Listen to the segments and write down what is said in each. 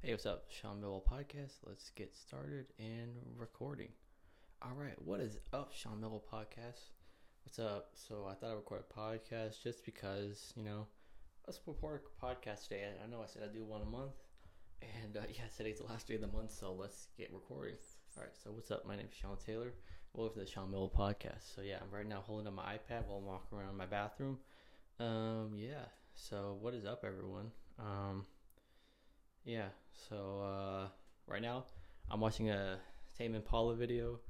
Hey, what's up? Sean Millwall Podcast. Let's get started and recording. All right, what is up, Sean Millwall Podcast? What's up? So I thought I'd record a podcast just because, you know, let's record a podcast today. I know I said I'd do one a month, and uh, yeah, today's the last day of the month, so let's get recording. All right, so what's up? My name is Sean Taylor. Welcome to the Sean Millwall Podcast. So yeah, I'm right now holding up my iPad while I'm walking around my bathroom. Um, yeah. So what is up, everyone? Um, yeah. So uh, right now I'm watching a Tame Impala video.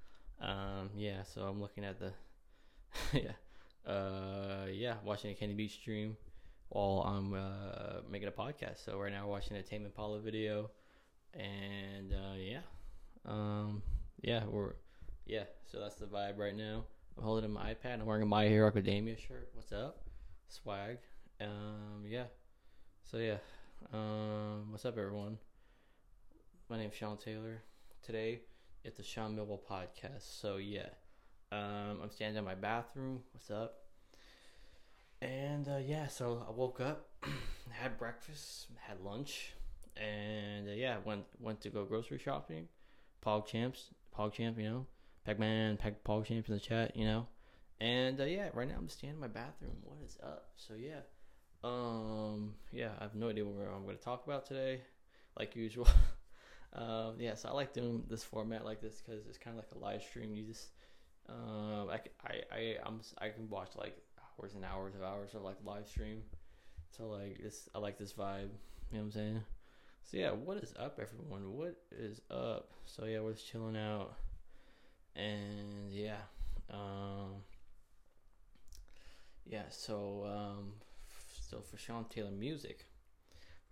Um, yeah. So I'm looking at the yeah, uh, yeah, watching a Kenny Beats stream while I'm uh, making a podcast. So right now watching a Tame Impala video, and uh, yeah, um, yeah, we're yeah. So that's the vibe right now. I'm holding my iPad. I'm wearing a My Hero Academia shirt. What's up? Swag. Um, yeah. So yeah. Um, what's up, everyone? My name's Sean Taylor. Today, it's the Sean Millwall podcast. So yeah, um, I'm standing in my bathroom. What's up? And uh, yeah, so I woke up, had breakfast, had lunch, and uh, yeah, went went to go grocery shopping. Pog champs, Pog champ, you know, Pac Man, Pac Pog champs in the chat, you know. And uh, yeah, right now I'm standing in my bathroom. What is up? So yeah, um, yeah, I have no idea what I'm going to talk about today, like usual. um, yeah, so I like doing this format like this because it's kind of like a live stream. You just, um, I, I, I, I'm, I can watch like hours and hours of hours of like live stream. So like this, I like this vibe. You know what I'm saying? So yeah, what is up, everyone? What is up? So yeah, we're just chilling out, and yeah, um, yeah. So um, so for Sean Taylor Music,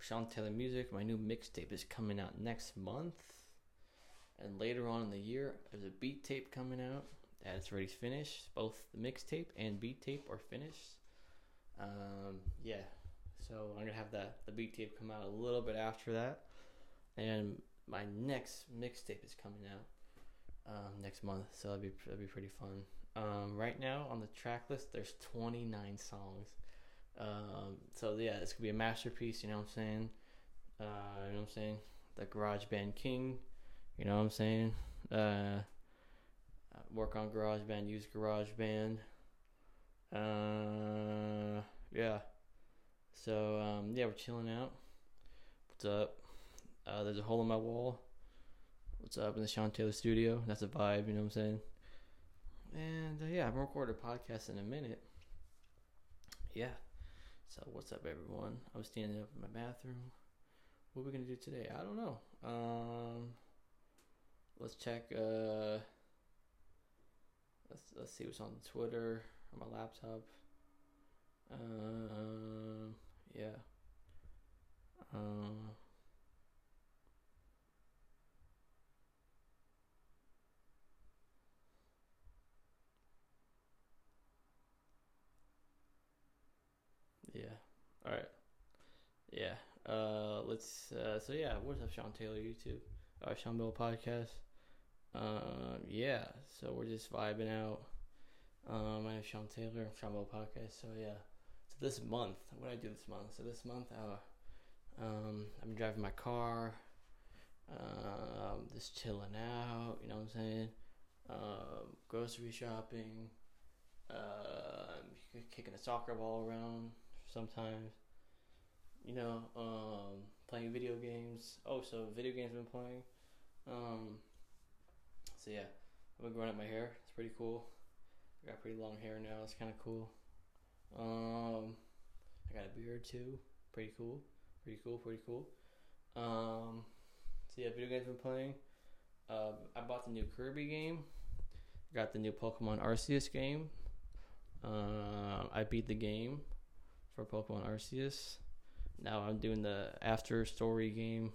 Sean Taylor Music, my new mixtape is coming out next month, and later on in the year, there's a beat tape coming out that's already finished. Both the mixtape and beat tape are finished. Um, yeah, so I'm gonna have that the beat tape come out a little bit after that, and my next mixtape is coming out um, next month, so that'll be that'll be pretty fun. Um, right now on the track list, there's 29 songs. Um, so yeah, it's gonna be a masterpiece. You know what I'm saying? Uh, you know what I'm saying? The Garage Band King. You know what I'm saying? Uh, work on Garage Band, use Garage Band. Uh, yeah. So um, yeah, we're chilling out. What's up? Uh, there's a hole in my wall. What's up in the Sean Taylor studio? That's a vibe, you know what I'm saying? And uh, yeah, I'm recording a podcast in a minute. Yeah. So what's up, everyone? I was standing up in my bathroom. What are we gonna do today? I don't know. Um, let's check. Uh, let's let's see what's on Twitter on my laptop. Um, yeah. Um. Yeah. All right. Yeah. Uh, let's. Uh, so yeah, what's up, Sean Taylor YouTube? Uh, Sean Bill Podcast. Um, yeah. So we're just vibing out. Um, name's Sean Taylor. Sean Bill Podcast. So yeah. So this month, what I do this month? So this month, uh, um, I've been driving my car. Um, just chilling out. You know what I'm saying? Um, grocery shopping. Uh, kicking a soccer ball around sometimes. You know, um, playing video games. Oh, so video games I've been playing. Um, so yeah, I've been growing up my hair. It's pretty cool. I got pretty long hair now. It's kind of cool. Um, I got a beard too. Pretty cool. Pretty cool. Pretty cool. Um, so yeah, video games I've been playing. Uh, I bought the new Kirby game. Got the new Pokemon Arceus game. Uh, I beat the game for Pokemon Arceus. Now I'm doing the after story game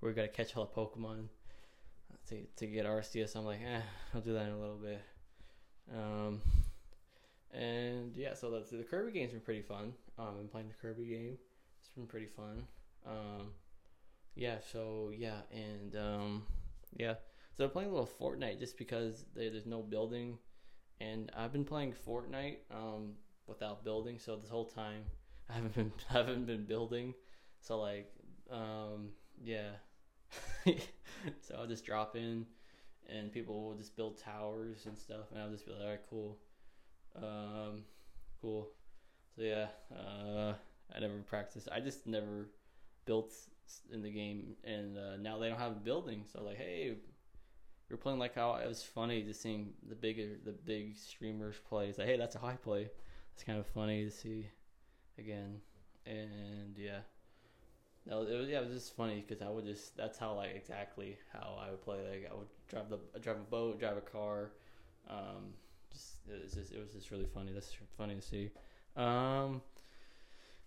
where we gotta catch all the Pokemon to to get Arceus. I'm like, eh, I'll do that in a little bit. Um, and yeah, so the, the Kirby game's been pretty fun. Um, I've been playing the Kirby game. It's been pretty fun. Um, yeah, so yeah, and um, yeah, so I'm playing a little Fortnite just because there, there's no building, and I've been playing Fortnite um, without building. So this whole time I haven't been I haven't been building. So like um, yeah, so I'll just drop in, and people will just build towers and stuff, and I'll just be like, all right, cool, um, cool. So yeah, uh, I never practiced. I just never built in the game, and uh, now they don't have a building. So like, hey, you're playing like how it was funny to seeing the bigger the big streamers play. It's like, hey, that's a high play. It's kind of funny to see again, and yeah. No, it was yeah, it was just funny because I would just that's how like exactly how I would play. Like I would drive the drive a boat, drive a car. Um, just it was just it was just really funny. That's funny to see. Um,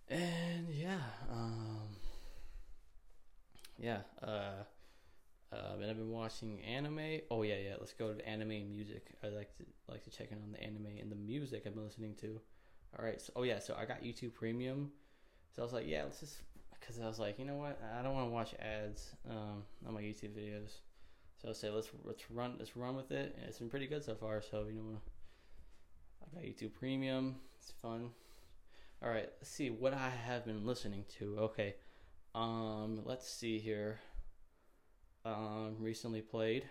and yeah, um, yeah. Uh, uh, and I've been watching anime. Oh yeah, yeah. Let's go to anime and music. I like to like to check in on the anime and the music I've been listening to. All right. So oh yeah. So I got YouTube Premium. So I was like, yeah, let's just because I was like, you know what? I don't want to watch ads um, on my YouTube videos. So I say let's let's run let's run with it. And it's been pretty good so far. So you know, I got YouTube Premium. It's fun. All right. Let's see what I have been listening to. Okay. Um. Let's see here um, recently played.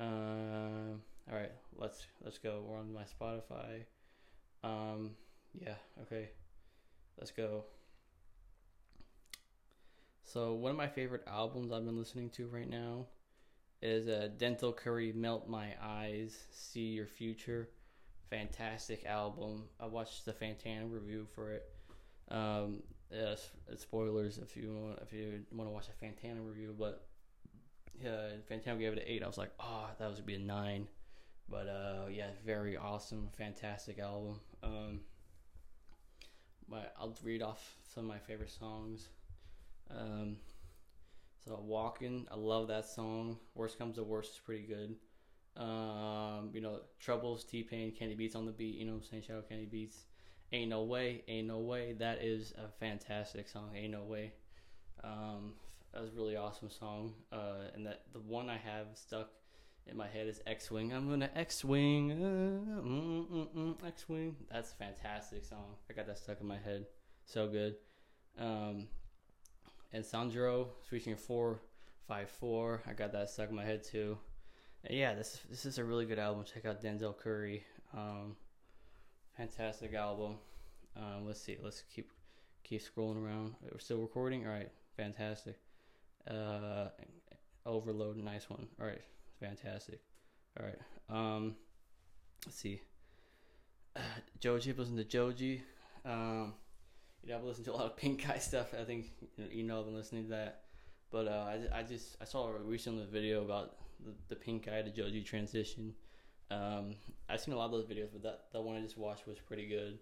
Um, all right, let's let's go. We're on my Spotify. Um, yeah, okay, let's go. So one of my favorite albums I've been listening to right now is uh, Denzel Curry "Melt My Eyes, See Your Future." Fantastic album. I watched the Fantana review for it. Um, yes, spoilers if you want if you want to watch a Fantana review, but yeah, Fantana gave it an eight. I was like, oh, that was gonna be a nine, but uh, yeah, very awesome, fantastic album. Um, but I'll read off some of my favorite songs. Um, so walking, I love that song. Worst comes to worst is pretty good. Um, you know, Troubles, T Pain, Kenny Beats on the beat. You know, I'm saying shout out Beats. Ain't no way, ain't no way. That is a fantastic song. Ain't no way. Um, that was a really awesome song. Uh, and that the one I have stuck in my head is X Wing. I'm gonna X Wing, uh, mm, mm, mm, X Wing. That's a fantastic song. I got that stuck in my head. So good. Um, and Sanjuro featuring four five four. I got that stuck in my head too. And yeah, this this is a really good album. Check out Denzel Curry. Um, fantastic album. Um, let's see. Let's keep keep scrolling around. We're still recording. All right, fantastic. Uh, overload, nice one. All right, fantastic. All right. Um, let's see. Joji, listen to Joji. Um, you know, I've listened to a lot of Pink Guy stuff. I think you know I've been listening to that. But uh, I, I just I saw a recent video about the, the Pink Guy to Joji transition. Um, I've seen a lot of those videos, but that the one I just watched was pretty good.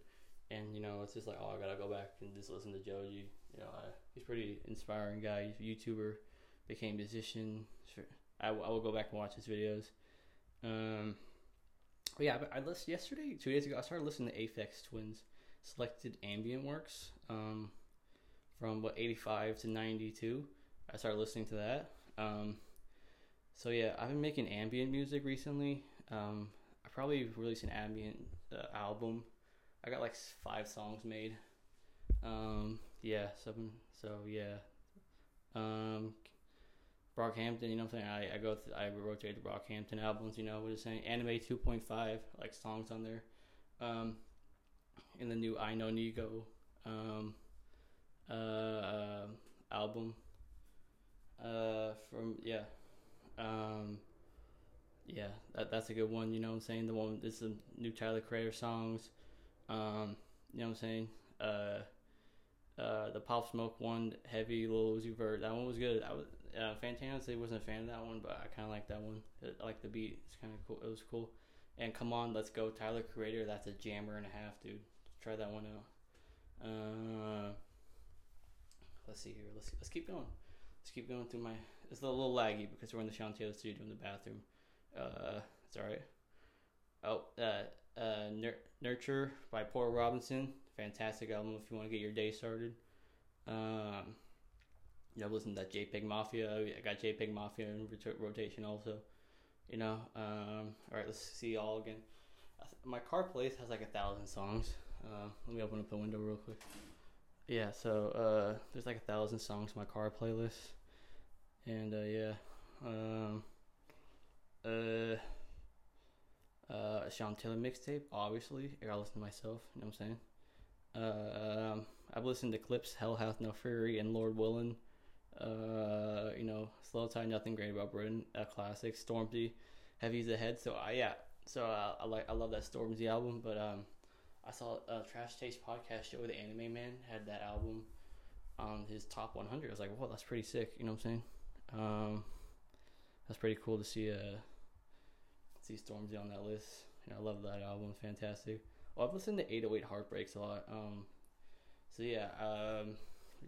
And you know, it's just like, oh, I gotta go back and just listen to Joji. You know, I, he's pretty inspiring guy. YouTuber, became musician. I, I will go back and watch his videos. Um, yeah, but I listened yesterday, two days ago. I started listening to Aphex Twins selected ambient works um, from what 85 to 92. I started listening to that. Um, so yeah, I've been making ambient music recently. Um, I probably released an ambient uh, album. I got like five songs made. Um, yeah, so so yeah. Um, Brockhampton, you know what I'm saying? I, I go through, I rotate the Brockhampton albums, you know what I'm saying? Anime 2.5, like songs on there. Um, in the new I Know Nigo um, uh, album. Uh, from yeah, um, yeah, that that's a good one. You know what I'm saying? The one this is new Tyler Creator songs. Um, you know what I'm saying? Uh, uh, the Pop Smoke one, Heavy Lil Uzi Vert. That one was good. I was uh, Fantana say wasn't a fan of that one, but I kind of like that one. I like the beat. It's kind of cool. It was cool. And come on, let's go, Tyler Creator. That's a jammer and a half, dude. Try that one out. Uh, let's see here. Let's let's keep going. Let's keep going through my. It's a little laggy because we're in the Shantae studio in the bathroom. Uh, it's all right. Oh, uh, uh, Nur- Nurture by Porter Robinson. Fantastic album if you want to get your day started. Um, yeah, I've listened to that JPEG Mafia. I got JPEG Mafia in rotation also. You know, um, all right, let's see all again. My car place has like a thousand songs. Uh, let me open up the window real quick. Yeah, so uh, there's like a thousand songs my car playlist. and uh, yeah, um, uh, uh, Sean Taylor mixtape. Obviously, I gotta listen to myself. You know what I'm saying? Uh, um, I've listened to Clipse, Hell Hath No Fury, and Lord Willin'. Uh, you know, slowthai, Nothing Great About Britain, a classic. Stormzy, Heavy's Ahead. So I uh, yeah, so uh, I like I love that Stormzy album. But um, I saw a Trash Taste podcast show. The Anime Man had that album on his top 100. I was like, whoa, that's pretty sick. You know what I'm saying? Um, that's pretty cool to see uh see Stormzy on that list. You know, I love that album. Fantastic. Well, I've listened to 808 Heartbreaks a lot. Um, so yeah, um,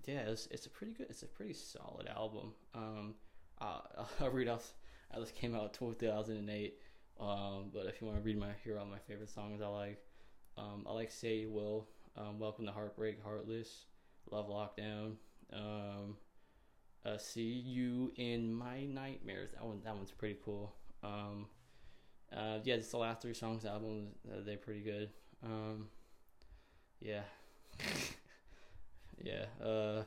yeah, it's, it's a pretty good, it's a pretty solid album. Um, uh, I'll read off. This came out 2008. Um, but if you want to read my hear all my favorite songs, I like, um, I like Say You Will, um, Welcome to Heartbreak, Heartless, Love Lockdown, um, uh, See You in My Nightmares. That one, that one's pretty cool. Um, uh, yeah, just the last three songs album, uh, they're pretty good. Um, yeah. yeah. Uh,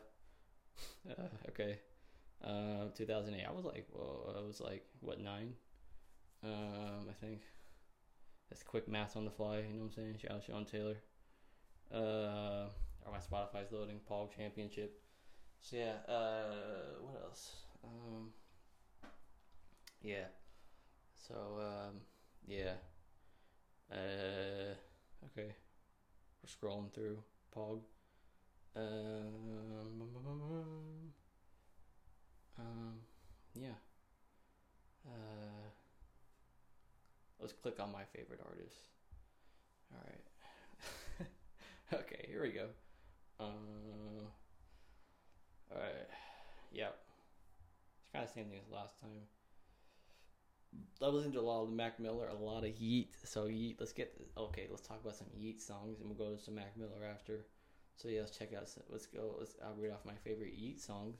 uh, okay. Uh, 2008. I was like, well, I was like, what, nine? Um, I think. That's quick math on the fly, you know what I'm saying? Shout out Sean Taylor. Uh, or my Spotify's loading. Pog Championship. So yeah, uh, what else? Um, yeah. So, um, yeah. Uh, okay. We're scrolling through Pog. Um, um, yeah. Uh, let's click on my favorite artist. All right. okay, here we go. Um, all right. Yep. It's kind of the same thing as last time. I listened to a lot of Mac Miller, a lot of Yeat. So Yeat, let's get okay. Let's talk about some Yeat songs, and we'll go to some Mac Miller after. So yeah, let's check out. Let's go. Let's. I'll read off my favorite Yeat songs.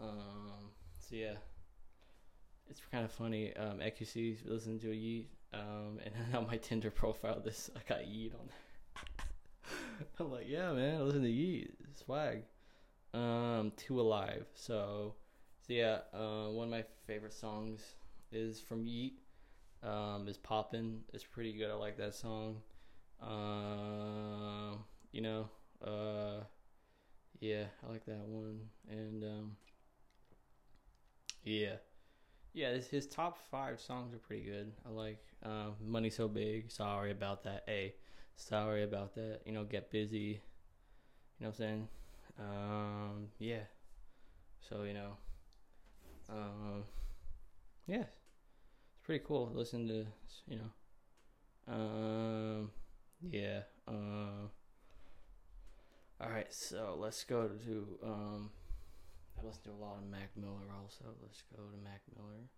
Um. So yeah, it's kind of funny. Um, XQC listening to a Yeat. Um, and on my Tinder profile, this I got Yeat on there. I'm like, yeah, man, I listen to Yeat. Swag. Um, Two Alive. So, so yeah, uh, one of my favorite songs is from Yeat. Um, is Poppin'. It's pretty good. I like that song. Um, you know, uh, yeah, I like that one. And um, yeah, yeah, his, his top five songs are pretty good. I like um, Money So Big. Sorry about that. Hey, sorry about that. You know, Get Busy. You know what I'm saying? Um, yeah. So you know, um, yeah it's pretty cool. Listen to you know, um, yeah. So let's go to um. I listen to a lot of Mac Miller also. Let's go to Mac Miller.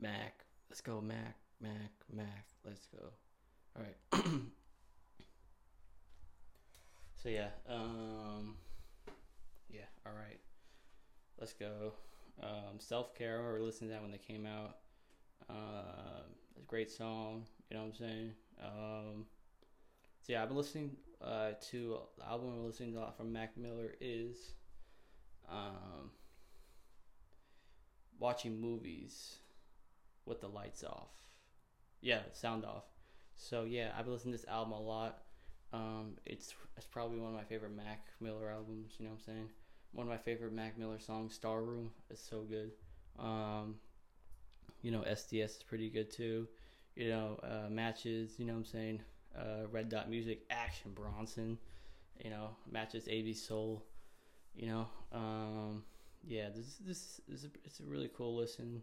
Mac. Let's go Mac. Mac. Mac. Let's go. All right. so yeah. Um. Yeah. All right. Let's go. Um, Self care. I Or listen to that when they came out. Uh, a great song, you know what I'm saying? Um, so yeah, I've been listening uh, to the album I'm listening to a lot from Mac Miller is um, watching movies with the lights off. Yeah, sound off. So yeah, I've been listening to this album a lot. Um, it's it's probably one of my favorite Mac Miller albums. You know what I'm saying? One of my favorite Mac Miller songs, "Star Room," is so good. Um, you know, SDS is pretty good too. You know, uh, matches. You know, what I'm saying uh, Red Dot Music, Action Bronson. You know, matches AV Soul. You know, um, yeah, this this is a, it's a really cool listen.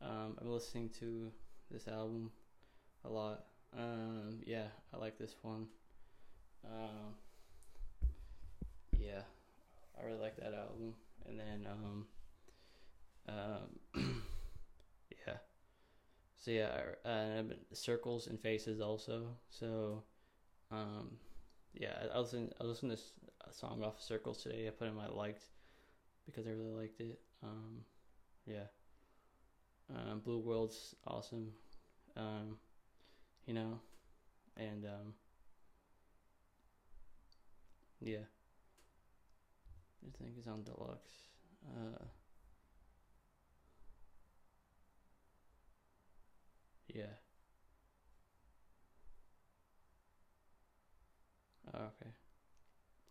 Um, I'm listening to this album a lot. Um, yeah, I like this one. Um, yeah, I really like that album. And then um, um so yeah, uh, circles and faces also. So, um, yeah, I, listened. I listened to this song off of Circles today. I put in my liked because I really liked it. Um, yeah. Um, Blue World's awesome. Um, you know, and um, yeah. I think it's on deluxe. Uh, Yeah. Oh, okay.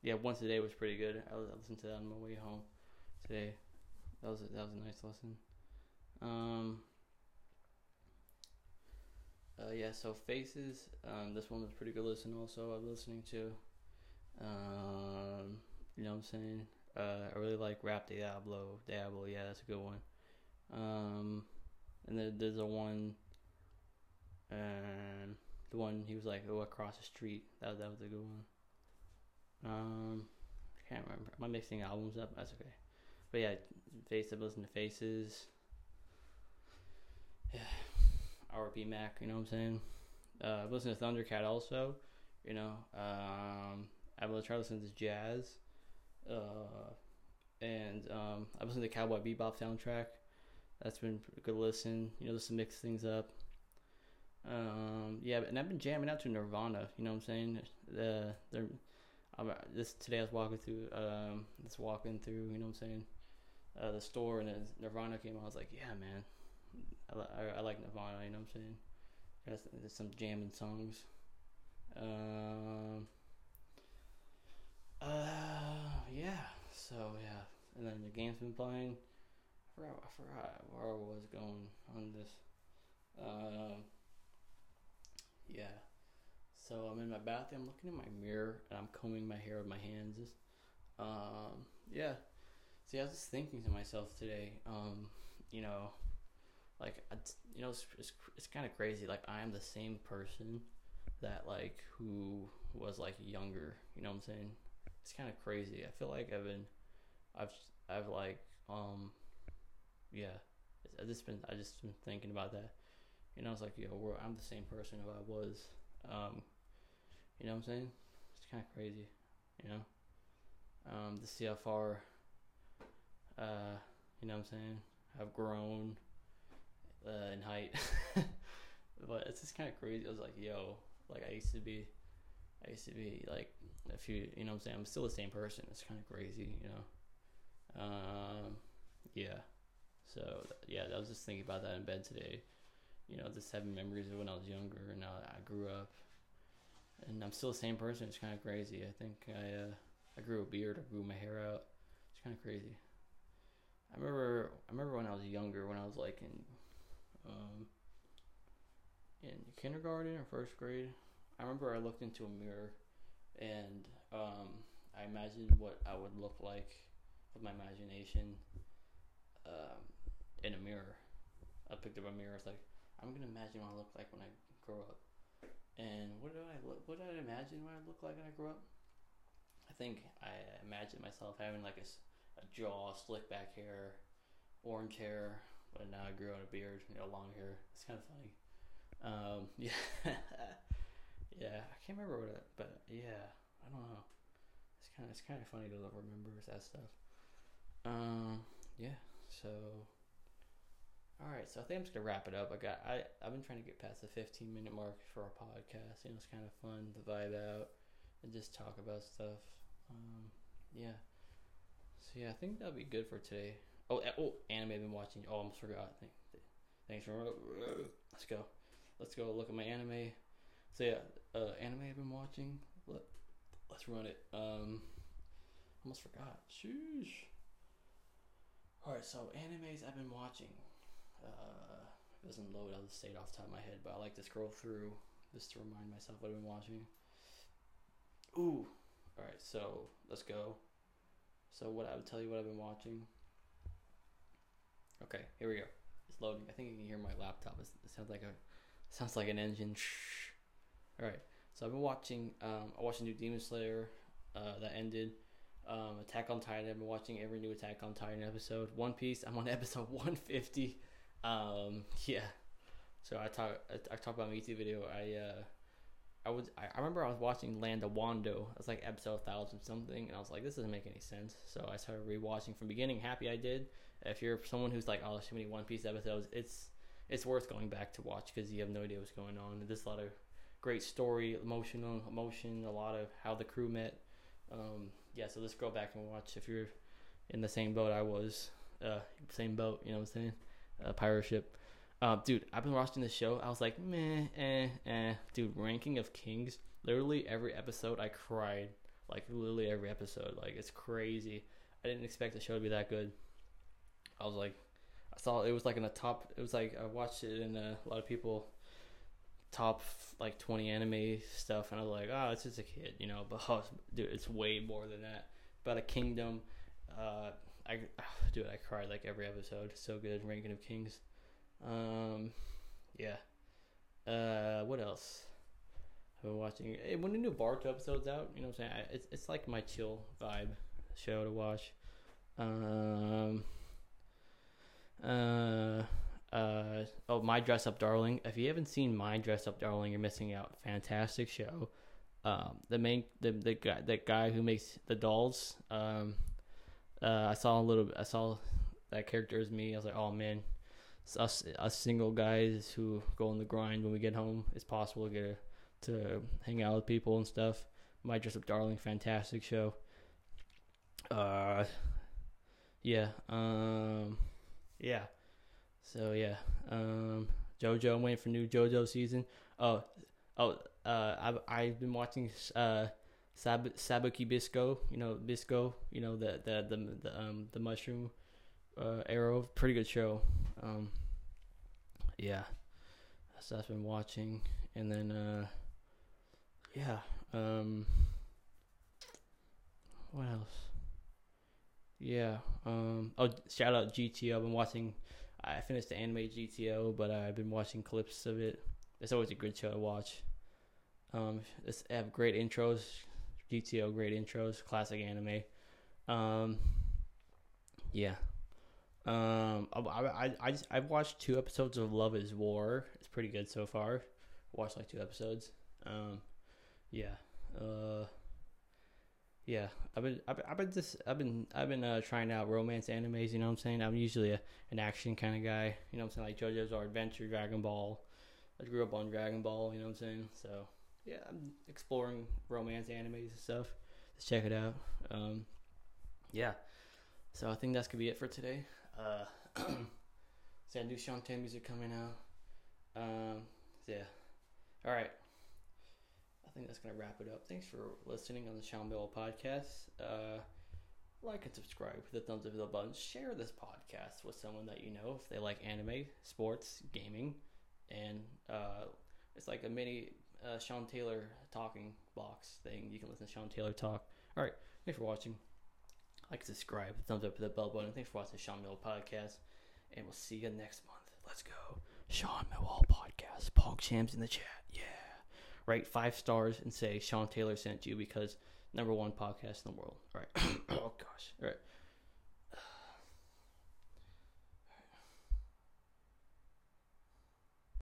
Yeah, once a day was pretty good. I, listened to that on my way home today. That was a, that was a nice lesson. Um. Uh, yeah, so faces. Um, this one was pretty good listen. Also, I was listening to. Um, you know what I'm saying? Uh, I really like Rap Diablo. Diablo, yeah, that's a good one. Um, and then there's a one and the one he was like, "Oh, across the street." That that was a good one. Um, I can't remember. Am I mixing albums up? That's okay. But yeah, Face. I listen to Faces. Yeah, RP Mac. You know what I'm saying? Uh, I've listened to Thundercat also. You know, um, I've tried to listen to jazz. Uh, and um, I listened to Cowboy Bebop soundtrack. That's been a good listen. You know, just to mix things up. Um, yeah, and I've been jamming out to Nirvana. You know what I'm saying? The they're I'm, this today I was walking through um just walking through. You know what I'm saying? Uh, the store and Nirvana came on. I was like, yeah, man, I, I, I like Nirvana. You know what I'm saying? Got there's some jamming songs. Um. Uh, yeah. So yeah, and then the game's been playing. I forgot, I forgot where I was going on this. Um. Yeah. So I'm in my bathroom, I'm looking in my mirror, and I'm combing my hair with my hands. Um, yeah. See, I was just thinking to myself today, um, you know, like, you know, it's, it's, it's kind of crazy. Like, I am the same person that, like, who was, like, younger. You know what I'm saying? It's kind of crazy. I feel like I've been, I've, I've, like, um, yeah. I just been, I just been thinking about that. You know, it's like, yo, I'm the same person who I was. Um, you know what I'm saying? It's kind of crazy, you know? Um, to see how far, uh, you know what I'm saying, I've grown uh, in height. but it's just kind of crazy. I was like, yo, like I used to be, I used to be like a few, you know what I'm saying? I'm still the same person. It's kind of crazy, you know? Um, yeah. So, yeah, I was just thinking about that in bed today you know, just having memories of when I was younger and I grew up. And I'm still the same person. It's kind of crazy. I think I uh, I grew a beard. I grew my hair out. It's kind of crazy. I remember I remember when I was younger, when I was like in um, in kindergarten or first grade. I remember I looked into a mirror and um, I imagined what I would look like with my imagination um, in a mirror. I picked up a mirror. It's like I'm gonna imagine what I look like when I grow up. And what do I look? What did I imagine what I look like when I grow up? I think I imagined myself having like a, a jaw, slick back hair, orange hair, but now I grew out a beard, you know, long hair. It's kind of funny. Um, yeah, yeah. I can't remember what, it, but yeah, I don't know. It's kind of it's kind of funny to remember that stuff. Um, yeah. So all right, so I think I'm just gonna wrap it up. I got I I've been trying to get past the 15 minute mark for our podcast. You know, it's kind of fun to vibe out and just talk about stuff. Um, yeah. So yeah, I think that'll be good for today. Oh, oh, anime I've been watching. Oh, I almost forgot. Thanks for let's go. Let's go look at my anime. So yeah, uh, anime I've been watching. Let let's run it. Um, almost forgot. Sheesh. All right, so animes I've been watching. Uh, it doesn't load. I'll just say off the top of my head, but I like to scroll through just to remind myself what I've been watching. Ooh. All right, so let's go. So what I would tell you what I've been watching. Okay, here we go. It's loading. I think you can hear my laptop. It sounds like a sounds like an engine. Shh. All right. So I've been watching. Um, I watched a new Demon Slayer uh, that ended. Um, Attack on Titan. I've been watching every new Attack on Titan episode. One Piece. I'm on episode 150. Um, yeah. So I talk I, I talked about my YouTube video. I uh, I was I, I remember I was watching Land of Wano. It was like episode thousand something, and I was like, this doesn't make any sense. So I started rewatching from beginning. Happy I did. If you're someone who's like, oh, there's too many One Piece episodes, it's it's worth going back to watch because you have no idea what's going on. There's a lot of great story, emotional emotion, a lot of how the crew met. Um, yeah, so let's go back and watch if you're in the same boat I was. Uh, same boat, you know what I'm saying? Uh, pirate ship. Uh, dude, I've been watching the show. I was like, meh, eh, eh. Dude, Ranking of Kings. Literally every episode, I cried. like literally every episode. Like it's crazy. I didn't expect the show to be that good. I was like, I saw it was like in the top. It was like I watched it in a, a lot of people top like 20 anime stuff and i was like oh it's just a kid you know but oh, dude it's way more than that about a kingdom uh i dude i cried like every episode so good ranking of kings um yeah uh what else i've been watching hey, when the new Boruto episode's out you know what i'm saying I, it's, it's like my chill vibe show to watch um uh uh, oh, My Dress Up Darling. If you haven't seen My Dress Up Darling, you're missing out. Fantastic show. Um, the main the the guy that guy who makes the dolls. Um, uh, I saw a little. I saw that character as me. I was like, oh man, it's us us single guys who go on the grind when we get home. It's possible to get a, to hang out with people and stuff. My Dress Up Darling, fantastic show. Uh, yeah. Um, yeah. So yeah, um, JoJo. I'm waiting for new JoJo season. Oh, oh. Uh, I've I've been watching uh, Sab- Sabikui Bisco. You know Bisco. You know the the the the um the mushroom uh, arrow. Pretty good show. Um, yeah, so I've been watching, and then uh, yeah. Um, what else? Yeah. Um. Oh, shout out GTO. I've been watching I finished the anime GTO, but I've been watching clips of it. It's always a good show to watch. Um, it's have great intros. GTO, great intros. Classic anime. Um, yeah. Um, I, I, I just, I've watched two episodes of Love Is War. It's pretty good so far. Watched like two episodes. Um, yeah. Uh, yeah, I've been, I've I've been just, I've been, I've been uh, trying out romance animes. You know what I'm saying? I'm usually a, an action kind of guy. You know what I'm saying? Like JoJo's or Adventure, Dragon Ball. I grew up on Dragon Ball. You know what I'm saying? So yeah, I'm exploring romance animes and stuff. Let's check it out. Um, yeah. So I think that's gonna be it for today. Uh, so new Shantae music coming out. Um, yeah. All right. I think that's to wrap it up. Thanks for listening on the Sean Bill podcast. Uh, like and subscribe, hit the thumbs up the button. Share this podcast with someone that you know if they like anime, sports, gaming, and uh, it's like a mini uh, Sean Taylor talking box thing. You can listen to Sean Taylor talk. All right, thanks for watching. Like, subscribe, thumbs up, hit the bell button. Thanks for watching the Sean Mill podcast, and we'll see you next month. Let's go, Sean Millwall podcast. Pog Champs in the chat. Yeah rate five stars and say Sean Taylor sent you because number one podcast in the world. All right. oh gosh. All right.